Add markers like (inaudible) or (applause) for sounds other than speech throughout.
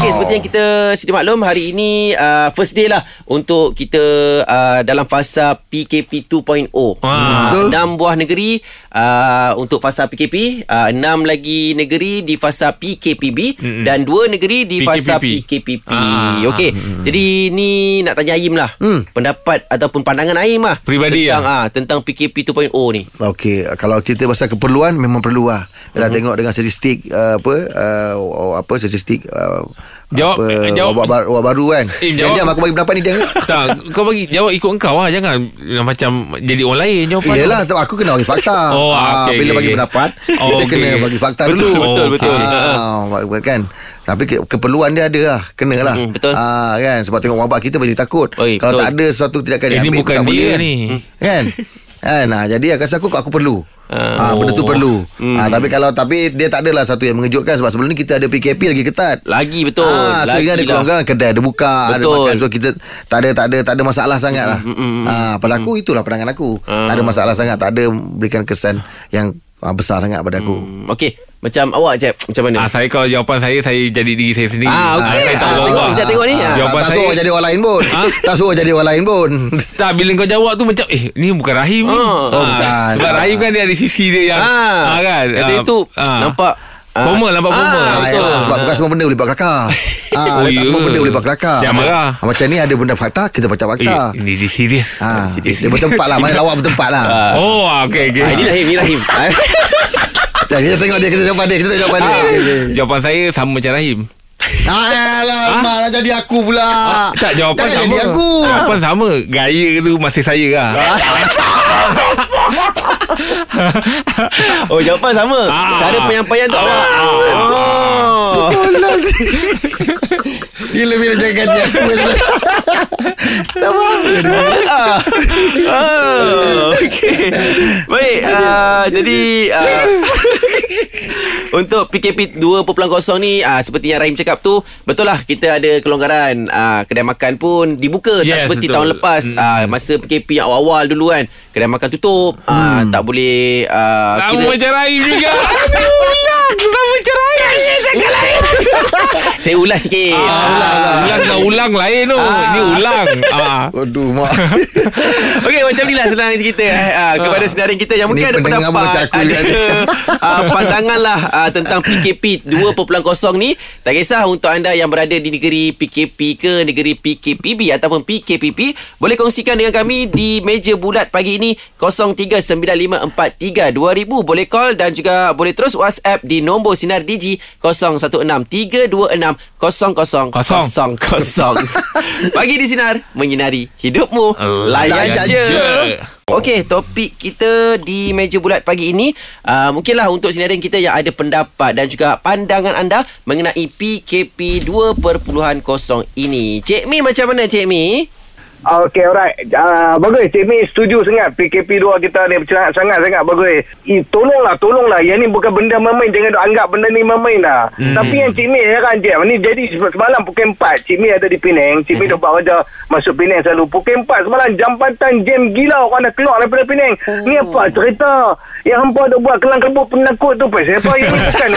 Okay, seperti yang kita sedia maklum hari ini uh, first day lah untuk kita uh, dalam fasa PKP 2.0. Ah, Uh, enam buah negeri uh, untuk fasa PKP, uh, enam lagi negeri di fasa PKPB mm dan dua negeri di fasa PKPP. PKPP. Ah. Okey. Jadi ni nak tanya Aim lah. Pendapat ataupun pandangan Aim lah Peribadi tentang lah. ah tentang PKP 2.0 ni. Okey, kalau kita pasal keperluan memang perlu lah. Dah uh-huh. tengok dengan statistik uh, apa uh, apa statistik uh, Jawab- apa, eh, jawab- wabak, baru, wabak baru kan. Eh, jawab. diam aku bagi pendapat ni dia. Tak, kau bagi jawab ikut engkau lah. Jangan macam jadi orang lain jawapan. Iyalah tu aku kena bagi fakta. (laughs) Oh, Ah, okey, bila okey, bagi pendapat, Oh, kita okey. kena bagi fakta Betul, dulu. betul, betul. Ah, kan. Tapi ke, keperluan dia ada lah Kena lah Mm, betul. ah, kan Sebab tengok wabak kita Boleh takut Oi, Kalau betul. tak ada Suatu tindakan Ini yang ambil bukan tak dia kan? ni. Kan Kan nah, Jadi aku rasa aku Aku perlu Ah. Ah, benda tu Oh. perlu. Ah, tapi kalau tapi dia tak adalah satu yang mengejutkan sebab sebelum ni kita ada PKP lagi ketat. Lagi betul. Ah, so lagi ini ada lah. keluarga kedai ada buka, ada Betul. makan. So kita tak ada tak ada tak ada masalah sangat lah. Ah, pada aku itulah pandangan aku. Tak ada masalah sangat, tak ada berikan kesan yang ah, besar sangat pada aku. Hmm, Okey, macam awak Jeb, macam mana? Ah, saya kalau jawapan saya Saya jadi diri saya sendiri Ah, okey. saya tak Ah, berubah. tengok, Jeb, tengok ni. Ah. tak, Jawapan tak saya- suruh jadi orang lain pun. Ah? Tak suruh jadi orang lain pun. Tak bila kau jawab tu macam Eh ni bukan Rahim ni Ah. Oh, bukan. Sebab Rahim kan dia ada sisi dia yang Ah, kan Kata Ah, itu ah. nampak ah, Formal nampak formal. Ah, Ah, betul. yalah, sebab bukan semua benda boleh buat kelakar. (laughs) Ah, Oh, tak ya. semua benda boleh buat kelakar. Jangan marah. Ah, macam ni ada benda fakta, kita baca fakta. Eh, ini dia serius Ah, dia bertempat lah Mana lawak bertempat lah Oh okey okey Ah, ini Rahim, ini Rahim. (laughs) Ah. Jadi kita tengok dia Kita jawapan dia Kita tengok jawapan dia Okey, okey. Jawapan saya sama macam Rahim Ah, lah, Mak nak jadi aku pula Tak jawapan Jangan sama jadi aku Jawapan sama Gaya tu masih saya lah (laughs) (laughs) Oh, jawapan sama. Ah. Cara penyampaian tu awak. Oh. Tolong ni Dia lebih nak jaga dia aku Tak apa Ah. Ah, (laughs) Okey. Baik, ah, jadi ah, untuk PKP 2.0 ni ah, seperti yang Rahim cakap tu, betul lah kita ada kelonggaran. Ah, kedai makan pun dibuka Yes, tak seperti betul. tahun lepas. Ah, masa PKP yang awal-awal dulu kan, kedai makan tutup, ah, tak boleh ah, Sama macam Rahim juga (laughs) (laughs) Ulang Sama macam Rahim Jangan lain. (laughs) Saya ulas sikit. Ah, ulang lah. Ulang dengan ulang lain tu. Ini ulang. Ah. Aduh mak. (laughs) Okey macam ni lah senang cerita eh, ah, kepada senarai kita yang mungkin Ni ada pendapat ada (laughs) ah, pandangan lah ah, tentang PKP 2.0 ni. Tak kisah untuk anda yang berada di negeri PKP ke negeri PKPB ataupun PKPP boleh kongsikan dengan kami di meja bulat pagi ini 0395432000. Boleh call dan juga boleh terus WhatsApp di nombor sinar Digi 0163260000 pagi (laughs) di sinar menyinari hidupmu layan Layan je. je. Okey, topik kita di meja bulat pagi ini uh, mungkinlah untuk sinarin kita yang ada pendapat dan juga pandangan anda mengenai PKP 2.0 ini. Cik Mi macam mana Cik Mi? Okey, alright. Uh, bagus. Cik Mi setuju sangat PKP 2 kita ni sangat sangat sangat bagus. I, tolonglah, tolonglah. Yang ni bukan benda main-main. Jangan duk anggap benda ni main-main dah. Hmm. Tapi yang Cik Mi heran je. Ni jadi semalam pukul 4. Cik Mi ada di Penang. Cik Mi Hmm. buat kerja masuk Penang selalu. Pukul 4 semalam jambatan jam gila orang dah keluar daripada Penang. Ni apa cerita? Yang hampa dah buat kelang kebut penakut tu apa? Siapa yang ni bukan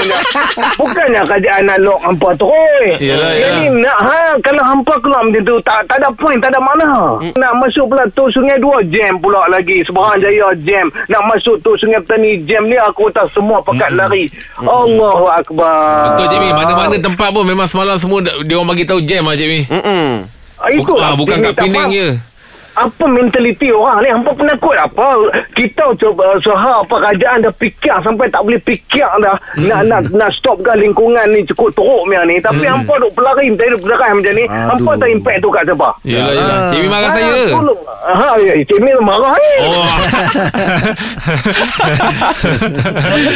Bukannya kerajaan nak lock hampa terus. Yalah, Yang yalah. ni nak ha kalau hampa keluar macam tu tak tak ada point tak ada mana hmm. nak masuk pula tu sungai dua jam pula lagi. Seberang Jaya jam. Nak masuk tu sungai petani jam ni aku tak semua pekat hmm. lari. Allahu akbar. Betul Cik Mi. Mana-mana tempat pun Memang semalam semua Dia orang bagi tahu jam lah Cik Mi. Hmm. Itu. Ah, Bukan kat Penang je apa mentaliti orang ni hampa penakut apa kita cuba usaha apa kerajaan dah fikir sampai tak boleh fikir dah nak nak nak stopkan lingkungan ni cukup teruk punya ni tapi hampa duk pelari macam ni pelari macam ni Aduh. hampa tak impact tu kat siapa Yalah yalah Cik Mi marah saya Ah, tolong. Ha, ya, Cik Min marah ni. Oh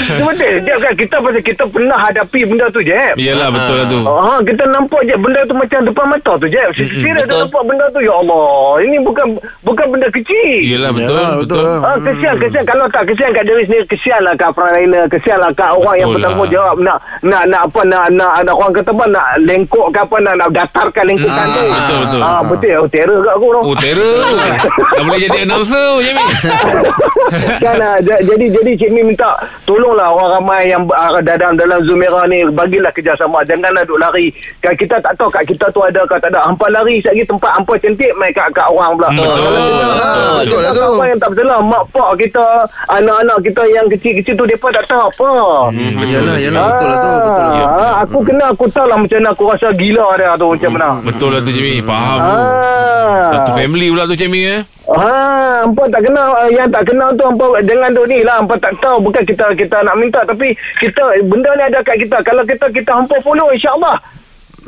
Dia (laughs) (laughs) betul. Dia kan kita pasal kita pernah hadapi benda tu je. Yalah betul lah tu Ha, kita nampak je benda tu macam depan mata tu je. Kita nampak benda tu. Ya Allah. Ini bukan bukan bukan benda kecil. Yelah betul Yalah, Betul, betul. Ah, kesian, kesian. Kalau tak kesian kat diri sendiri, kesian lah kat frontliner, kesian lah kat orang yang Betul lah. bertanggungjawab nak nak nak apa nak nak, nak orang kata apa nak lengkokkan apa nak nak datarkan lengkokan Ah, tu. betul, betul. Ah, betul. Oh, terror kat aku. Oh terror Tak boleh jadi announcer oh, Jamie kan (laughs) ah, j- jadi jadi Cik Mi minta tolonglah orang ramai yang uh, dalam dalam Zoom merah ni bagilah kerjasama janganlah duk lari kan kita tak tahu kat kita tu ada kat tak ada hampa lari sekali tempat hampa cantik mai kat kat orang pula Betul. Ah, betul. lah tu. Apa yang tak betul lah Mak pak kita Anak-anak kita yang kecil-kecil tu Mereka tak tahu apa. Hmm, Yalah, yalah, betul lah tu. Betul lah tu. Ah, Aku kena Aku tahu lah macam mana Aku rasa gila dia tu Macam mana. Betul lah tu Jamie Faham. Tu Ah. Satu family pula tu Jamie eh? Ha, hampa tak kenal uh, yang tak kenal tu hampa dengan tu ni lah. Hampa tak tahu bukan kita kita nak minta tapi kita benda ni ada kat kita. Kalau kita kita hampa follow insyaallah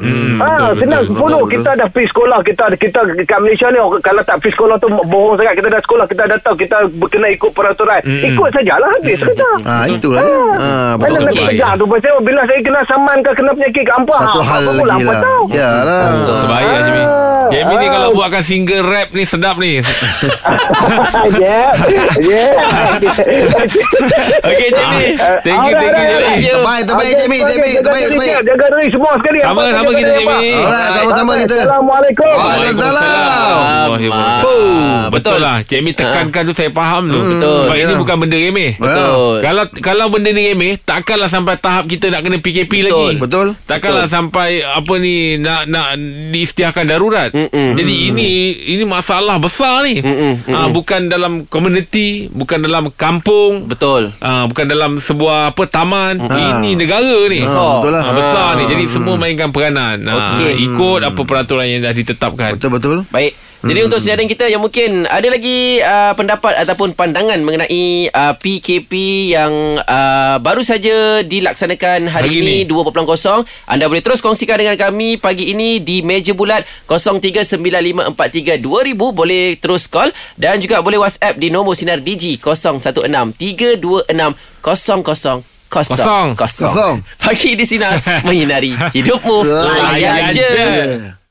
hmm, Ha, betul, senang betul, follow betul. kita dah pergi sekolah kita kita kat Malaysia ni kalau tak pergi sekolah tu bohong sangat kita dah sekolah kita dah tahu kita kena ikut peraturan Mm-mm. ikut sajalah habis kata Ah, itulah dia. Ah, betul Mana nak betul. kerja tu pasal bila saya kena saman ke kena penyakit ke hampa Satu ha, hal apa pula lagi hampa lah. tahu Yalah. Sebaya Jamie Jamie ni Ah. kalau buatkan single rap ni sedap ni yeah (laughs) yeah (laughs) Okey Jamie. Thank you, thank you, Jamie. Terbaik, terbaik, Jamie, Jamie. Terbaik, terbaik. Jaga diri semua sekali. Sama, Apa sama kita. Jamie. Alright, sama-sama kita. Assalamualaikum. Waalaikumsalam. Waalaikumsalam. Ah, Betul betul. lah Jamie tekankan tu saya faham tu betul. Sebab ini Yalah. bukan benda remeh Betul. Kalau kalau benda ni remeh Takkanlah sampai tahap kita nak kena PKP lagi Betul. Takkanlah sampai apa ni nak nak diisytiharkan darurat. Mm-mm. Jadi ini ini masalah besar ni. Mm-mm. Ah bukan dalam komuniti, bukan dalam kampung, Betul. ah bukan dalam sebuah apa taman. Ini negara ni. Ah, betul lah. Ah, besar ni. Jadi semua mainkan peranan. Ah, Okey. ikut apa peraturan yang dah ditetapkan. Betul, betul. Baik. Jadi untuk senarai kita yang mungkin ada lagi uh, pendapat ataupun pandangan mengenai uh, PKP yang uh, baru saja dilaksanakan hari, Hari ini ini. 2.0 anda boleh terus kongsikan dengan kami pagi ini di meja bulat 0395432000 boleh terus call dan juga boleh WhatsApp di nombor sinar Digi 0163260000 kosong. Kosong. Kosong. Pagi di sinar (laughs) menyinari hidupmu. Layan je.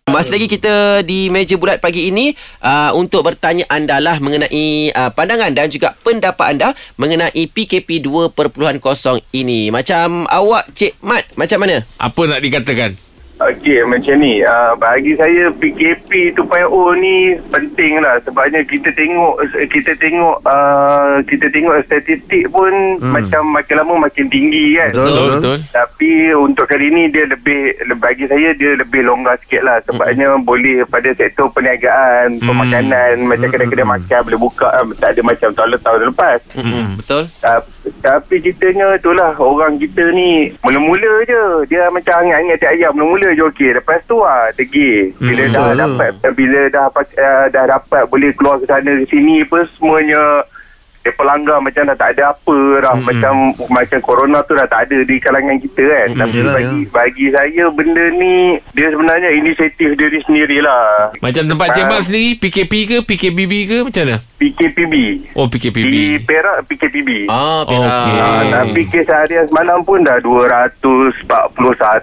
Masih lagi kita di meja bulat pagi ini uh, untuk bertanya anda lah mengenai uh, pandangan dan juga pendapat anda mengenai PKP 2.0 ini. Macam awak Cik Mat, macam mana? Apa nak dikatakan? Okey macam ni uh, Bagi saya PKP 2.0 ni penting lah Sebabnya kita tengok Kita tengok uh, Kita tengok statistik pun hmm. Macam makin lama makin tinggi kan Betul, Betul, betul. betul. Tapi untuk kali ni dia lebih le- Bagi saya dia lebih longgar sikit lah Sebabnya hmm. boleh pada sektor perniagaan Pemakanan Macam kedai-kedai makan boleh buka. Tak ada macam tahun-tahun lepas Mm-mm. Betul? Ta- Tapi ceritanya itulah Orang kita ni Mula-mula je. Dia macam hangat-hangat tiap ayam Mula-mula je okey. Lepas tu lah Degil Bila Hmm, dah dapat Bila dah uh, dah dapat Boleh keluar ke sana ke sini pun Semuanya dia pelanggar macam dah tak ada apa dah Mm-mm. macam macam corona tu dah tak ada di kalangan kita kan Mm-mm. tapi bagi bagi saya benda ni dia sebenarnya inisiatif diri sendirilah Macam tempat Cik Mat sendiri PKP ke PKBB ke macam mana? PKPB Oh di PKPB. Perak PKPB Ah, Perak. Okey. Ah, tapi kes harian semalam pun dah 241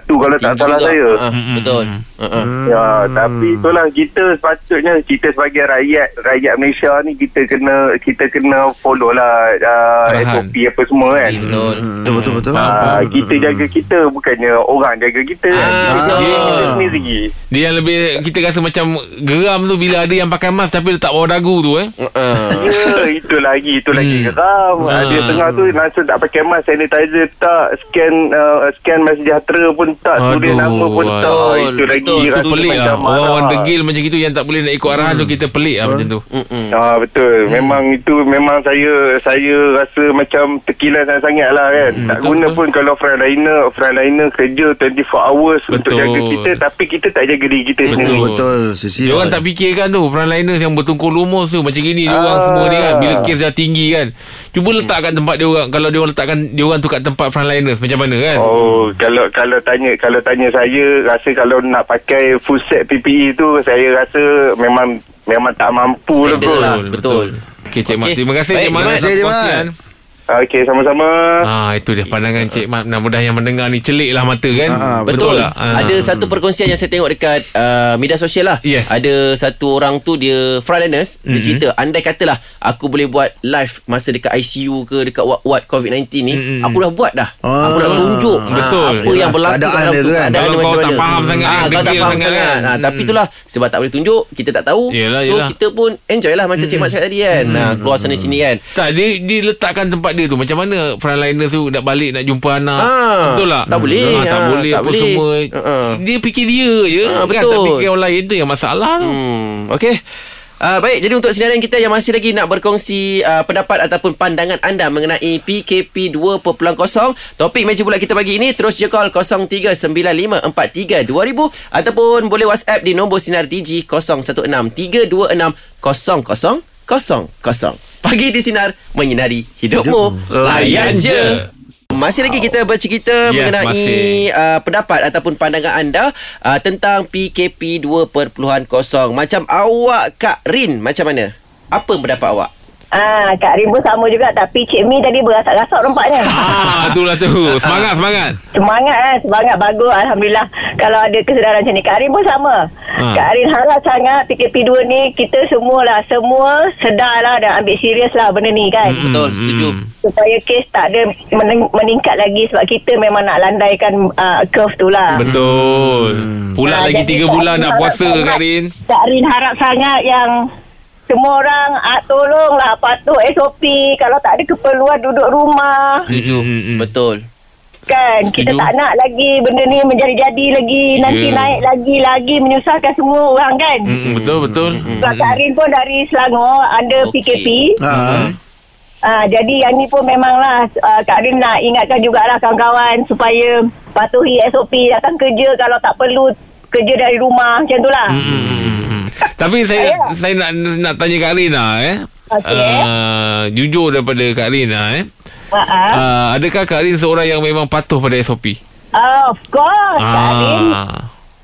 kalau tak salah juga. saya. Ah, betul. Uh-uh. Ya, tapi itulah kita sepatutnya kita sebagai rakyat rakyat Malaysia ni kita kena kita kena follow lah uh, Arahan. SOP apa semua kan. Betul. Betul, betul, betul. Ah, kita jaga kita bukannya orang jaga kita kan. Ah, Kita jaga betul. kita sendiri. Dia yang lebih kita rasa macam geram tu bila ada yang pakai mask tapi letak bawah dagu tu eh. Ya, itu lagi, itu lagi Hmm. geram. Ah. Dia tengah tu langsung tak pakai mask, sanitizer tak, scan uh, scan mas sejahtera pun tak, tulis nama pun tak. betul, Itu lagi betul, rasa Itu pelik lah macam marah. Orang-orang degil macam gitu Yang tak boleh nak ikut arahan tu Kita pelik lah macam tu. Ah betul. Memang itu memang saya saya rasa macam terkilan sangat-sangat lah kan. Hmm, tak betul, guna betul. pun kalau frontliner frontliner kerja 24 hours untuk Betul. jaga kita tapi kita tak jaga diri kita Betul. sendiri. Betul, sisi. Dia orang tak fikirkan tu Frontliners yang bertungkul lumus tu Macam gini dia orang Ah. semua ni kan Bila kes dah tinggi kan Cuba letakkan tempat dia orang Kalau dia orang letakkan Dia orang tu kat tempat frontliners Macam mana kan Oh, kalau kalau tanya kalau tanya saya rasa kalau nak pakai full set PPE tu saya rasa memang memang tak mampu lah lah. Betul. Okey Cik Mat Okey. Terima kasih Baik, Cik Mat Mat. Terima kasih, Cik Mat. Perkongsian. Okey, sama-sama. Ah itu dia pandangan Cik Mat. Mudah-mudahan yang mendengar ni celik lah mata kan. Ah, Betul. tak? Ah. Ada satu perkongsian yang saya tengok dekat uh, media sosial lah. Yes. Ada satu orang tu dia frontliners, mm-hmm. dia Mhm. cerita andai katalah aku boleh buat live masa dekat ICU ke dekat ward COVID-19 ni, Mm-mm. aku dah buat dah. Ah. Aku dah tunjuk ah, Betul. apa yang berlaku Keadaan dalam dia tu kan. keadaan Kalau kau macam tak mana. faham sangat Ah, kan, kau tak faham sangat sangat. kan. Ah, Mm. tapi itulah sebab tak boleh tunjuk, kita tak tahu. Yelah, so yelah. kita pun enjoy lah macam Cik Mat cakap tadi kan. Nah, keluar sana sini kan. Tak dia, dia letakkan tempat dia tu Macam mana Frontliner tu Nak balik nak jumpa anak Ah, Betul tak tak boleh. ah, Tak Ah, boleh tak apa boleh. semua Ah. Dia fikir dia je Ah, kan? Tak betul. fikir orang lain tu Yang masalah tu Hmm, okey. Uh, baik, jadi untuk sinaran kita yang masih lagi nak berkongsi uh, pendapat ataupun pandangan anda mengenai PKP 2.0, topik meja bulat kita pagi ini terus je call 0395432000 ataupun boleh WhatsApp di nombor sinar DG 0163260000. Pagi di sinar menyinari hidupmu. Layan je. Masih lagi kita bercerita Yes, mengenai masih. uh, pendapat ataupun pandangan anda uh, tentang PKP 2.0. Macam awak Kak Rin macam mana? Apa pendapat awak? Ah, Kak Rim pun sama juga tapi Cik Mi tadi berasak-rasak nampaknya. (laughs) Ah, itulah tu Semangat semangat Semangat kan, semangat bagus Alhamdulillah. Kalau ada kesedaran macam ni Kak Rim pun sama. Ah. Kak Rim harap sangat PKP 2 ni kita semualah semua sedarlah dan ambil serius lah benda ni kan. Hmm. Betul, setuju. Supaya kes tak ada mening- meningkat lagi sebab kita memang nak landaikan uh, curve tu lah. Betul Pula Ah, lagi jadi 3 Kak bulan Rin nak puasa Kak Rin Kak Rin harap sangat yang semua orang ah, tolonglah patuh SOP kalau tak ada keperluan duduk rumah Setuju. Hmm, hmm, hmm. Betul. kan kita Setuju. tak nak lagi benda ni menjadi-jadi lagi nanti Ya. naik lagi lagi menyusahkan semua orang kan Mm, Betul betul sebab Kak Rin pun dari Selangor under Okey. PKP Ha. Ah, jadi yang ni pun memanglah uh, Kak Rin nak ingatkan jugalah kawan-kawan supaya patuhi SOP datang kerja kalau tak perlu kerja dari rumah macam tu lah. Hmm. Tapi saya Ayah. saya nak nak tanya Kak Rin lah eh. Okey. Uh, jujur daripada Kak Rin lah eh. Ha ah. Uh, adakah Kak Rin seorang yang memang patuh pada SOP? Ah, of course Kak Rin.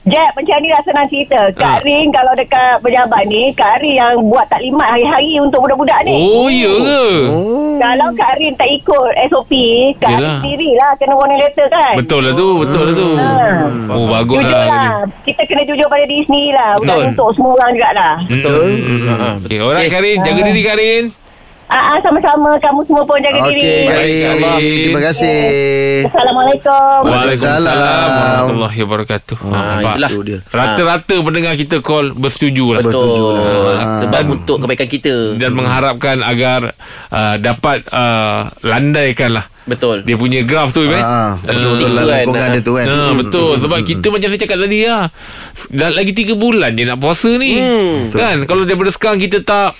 Ah. Jeb macam ni lah senang cerita. Kak Ah. Rin kalau dekat pejabat ni, Kak Rin yang buat taklimat hari-hari untuk budak-budak ni. Oh, ya ke? Oh. Kalau Kak Rin tak ikut SOP, Kak Rin Yelah. sendirilah kena warning letter kan. Betul lah tu, betul lah tu. Ah. Oh, bagus Jujur lah. lah. Kita kena jujur pada diri sendiri lah. Bukan Betul. untuk semua orang jugalah. Betul. Ah, Okay, alright Okey. Kak Rin, jaga diri Kak Rin. Ah, ah, sama-sama. Kamu semua pun jaga Okey, diri. Rin. Terima kasih. Assalamualaikum. Waalaikumsalam. warahmatullahi wabarakatuh. Ah, nampak? itulah. Itu dia. Rata-rata pendengar kita call bersetuju lah. Betul. Ah. Sebab untuk kebaikan kita. Dan mengharapkan agar uh, dapat uh, landaikan lah Betul. dia punya graf tu kan. Ha, betul tu lah kan, lengkungan ah. dia tu kan. Ha, betul sebab kita macam saya cakap tadi lah dah lagi 3 bulan je nak puasa ni Hmm. kan kalau daripada sekarang kita tak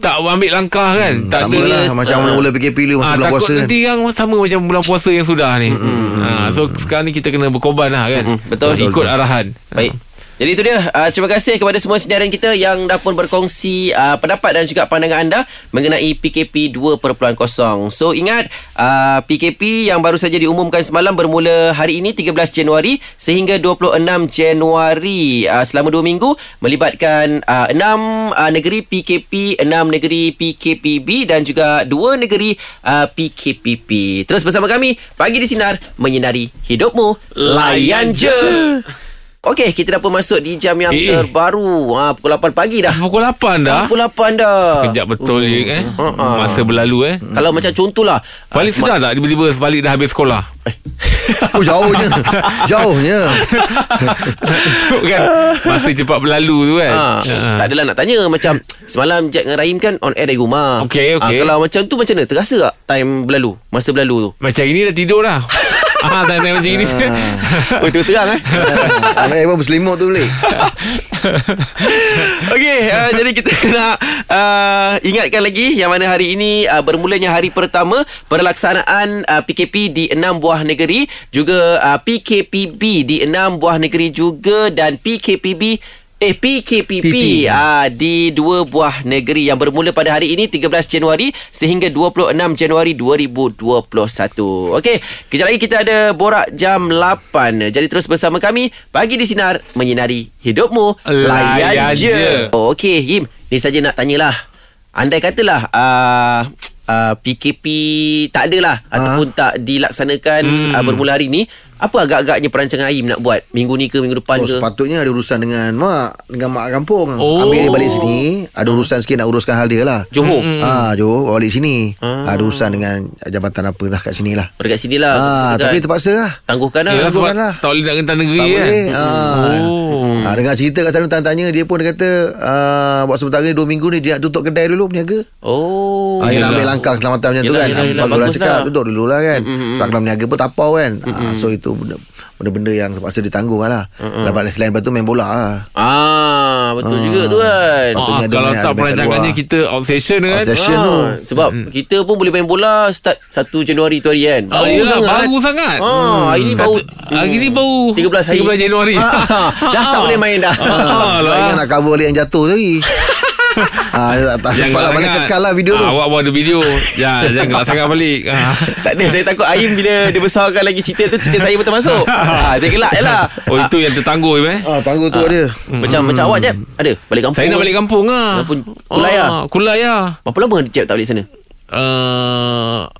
tak ambil langkah kan tak Sama lah macam mula-mula PKP dulu masa bulan takut puasa kan. nanti yang sama macam bulan puasa yang sudah ni. Ha, so sekarang ni kita kena berkorban lah kan. Mm-mm, betul. Ikut arahan. Baik. Jadi itu dia. Uh, Terima kasih kepada semua sinaran kita Yang dah pun berkongsi uh, Pendapat dan juga pandangan anda Mengenai PKP 2.0 So ingat uh, PKP yang baru saja diumumkan semalam Bermula hari ini 13 Januari Sehingga 26 Januari uh, Selama 2 minggu Melibatkan uh, 6 uh, negeri PKP 6 negeri PKPB Dan juga 2 negeri uh, PKPP Terus bersama kami Pagi di Sinar Menyinari hidupmu. Layan je Okey, kita dah pun masuk di jam yang Eh. terbaru. Ha, pukul 8 pagi dah. Pukul 8 dah. Pukul 8 dah. Kejap betul je eh. Ha-ha. Masa berlalu eh. Kalau macam contohlah. Balik ah, sedar tak tiba-tiba balik dah habis sekolah. (laughs) Oh jauhnya. jauhnya. Tajuk kan Masa cepat berlalu tu kan Ha, Ha. tak adalah nak tanya macam semalam Jack dengan Rahim kan on air dari rumah. Okey, okey. Ha, kalau macam tu macam mana? Terasa tak time berlalu? Masa berlalu tu? Macam ini dah tidur dah (laughs) Ah, time-time macam ini Oh, terang eh. (laughs) Anak Abang berselimut tu boleh. (laughs) Okey, uh, jadi kita (laughs) nak uh, ingatkan lagi yang mana hari ini uh, bermulanya hari pertama pelaksanaan uh, PKP di enam buah negeri, juga uh, PKPB di enam buah negeri juga dan PKPB Eh PKPP PP. ah di dua buah negeri yang bermula pada hari ini 13 Januari sehingga 26 Januari 2021. Okey, kejap lagi kita ada borak jam 8. Jadi terus bersama kami pagi di sinar menyinari hidupmu Layan layan je. je. Oh, Okey, Him, ni saja nak tanyalah. Andai katalah uh, uh, PKP tak ada lah ataupun tak dilaksanakan Hmm. uh, bermula hari ni, apa agak-agaknya perancangan Aim nak buat minggu ni ke minggu depan Oh, ke? sepatutnya ada urusan dengan mak dengan mak kampung. Oh. Ambil dia balik sini, ada urusan sikit nak uruskan hal dia lah. Johor. Ah, Johor bawa balik sini. Ada urusan dengan jabatan apa lah kat sini lah. Dekat sini lah. Ah, betul tapi kan? terpaksa lah. tangguhkan lah. Sebab tangguhkan lah. tak boleh nak rentan negeri Tak kan boleh. Ah. Oh. Ah, dengar cerita kat sana tanya-tanya dia pun dia kata ah, buat sementara ni 2 minggu ni dia nak tutup kedai dulu berniaga. Oh. Ah, dia nak ambil langkah keselamatan macam tu kan. Bagus lah cakap lah. duduk dulu lah kan. Sebab kalau berniaga pun tapau kan. Ah, so itu benda benda-benda yang terpaksa ditanggung lah. Lepas selain lepas tu main bola lah. Ah, betul Ah. juga tu kan. Ah, kalau tak perancangannya kita out session kan Obsession tu. Ah, sebab kita pun boleh main bola start 1 Januari tu hari kan. Ah, yelah, baru sangat. Ah, hari ni baru Hari ni baru 13 hari. 13 Januari. (laughs) Ah, dah tak boleh main dah. (laughs) Ah, Tak lah. ingat nak cover balik yang jatuh tu lagi. (laughs) ah, tak, tak Jangan sempat lah mana kekal lah video tu. Ah, awak buat ada video. ya, janganlah sangat balik. Ah. tak ada Saya takut Aim Bila dia besarkan lagi cerita tu Cerita saya pun termasuk ha, Saya gelak je lah Oh, itu yang tertangguh eh. Ah, tangguh tu ada. Macam macam awak Jeb Ada balik kampung Saya nak balik kampung lah. Kampung Kulaya? Ah, Kulaya. Berapa lama Jeb tak balik sana Uh,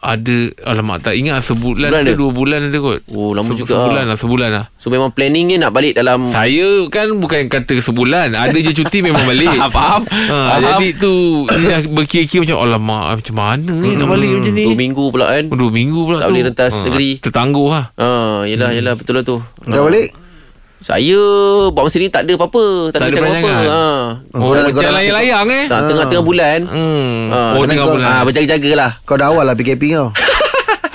ada alamak tak ingat sebulan, Sebulan ke ada? dua bulan ada kot. Oh, lama juga Sebulan ah. lah, sebulan lah. So memang planningnya Nak balik dalam Saya kan bukan kata sebulan Ada je cuti memang balik (laughs) Faham ha, Faham. Jadi tu Dah berkira-kira macam Alamak macam mana ni Nak balik macam ni Dua minggu pula kan Dua minggu pula Tak tu boleh rentas negeri. Tertangguh lah Ah, yelah, yelah betul lah tu. Kau balik? Saya buat masa ni tak ada apa-apa, tak, Tak ada macam apa. perancangan? Ha. Oh, kau macam layang-layang eh Tak, tengah-tengah bulan. Hmm. Ah, oh, kena tengah kau- bulan. Ah, berjaga-jaga lah. Kau dah awal lah PKP kau.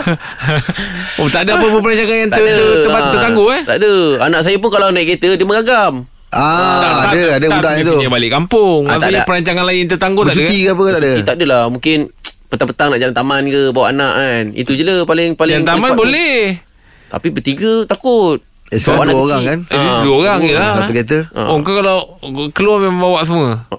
(laughs) oh, tak ada apa-apa perancangan yang ter, ter, ter, Ah, tertangguh eh? Tak ada. Anak saya pun kalau naik kereta dia mengagam. Ah, ada ada budak itu. Dia balik kampung. Ah, tak ada. perancangan lain tertangguh tak ada. Bercuti eh? ke apa ke tak ada? Tak adalah. Mungkin petang-petang nak jalan taman ke bawa anak kan. Itu je lah paling paling Yang taman boleh. Tapi bertiga takut. Eh, sekarang dua orang kecil. kan? Eh, Ah, dua orang je lah. Satu kereta. Ah. Oh, kau kalau keluar memang bawa semua. (laughs)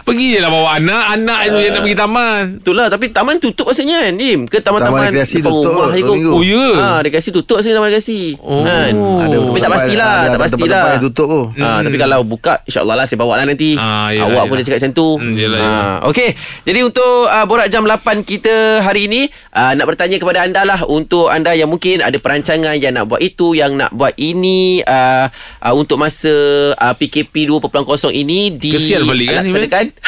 Pergi je lah bawa anak. Anak tu yang nak pergi taman. Itulah tapi taman tutup rasanya kan Dim Ke taman-taman Taman rekreasi tutup rumah minggu. Oh, ya? Ha, rekreasi tutup rasanya taman rekreasi Oh. kan? Ada Tapi tak pastilah ada, Tak ada pastilah tempat-tempat yang tutup tu. Ha, Tapi kalau buka InsyaAllah lah Saya bawa lah nanti Ah, yelah, Awak pun yelah. dah cakap macam tu Hmm, yelah, ha, yelah. Okey Jadi untuk uh, Borak jam 8 kita hari ini uh, Nak bertanya kepada anda lah Untuk anda yang mungkin Ada perancangan Yang nak buat itu Yang nak buat ini uh, uh, Untuk masa uh, PKP 2.0 ini di Kesian balik kan, Laksanakan (laughs)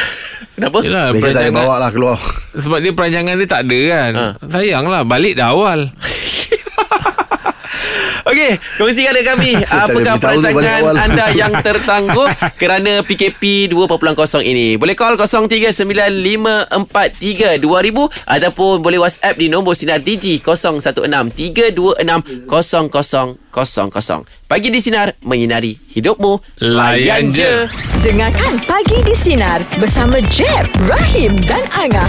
Kenapa? Yelah, tak payah bawa lah keluar. Sebab dia perancangan dia tak ada kan. Ha. Sayang lah. Balik dah awal. Okey, kongsikan dengan kami (laughs) apakah perancangan anda (laughs) yang tertangguh kerana PKP 2.0 ini. Boleh call 0395432000 ataupun boleh WhatsApp di nombor sinar Digi 0163260000. Pagi di sinar menyinari hidupmu. Layan je. Dengarkan Pagi di Sinar bersama Jeb, Rahim dan Angah.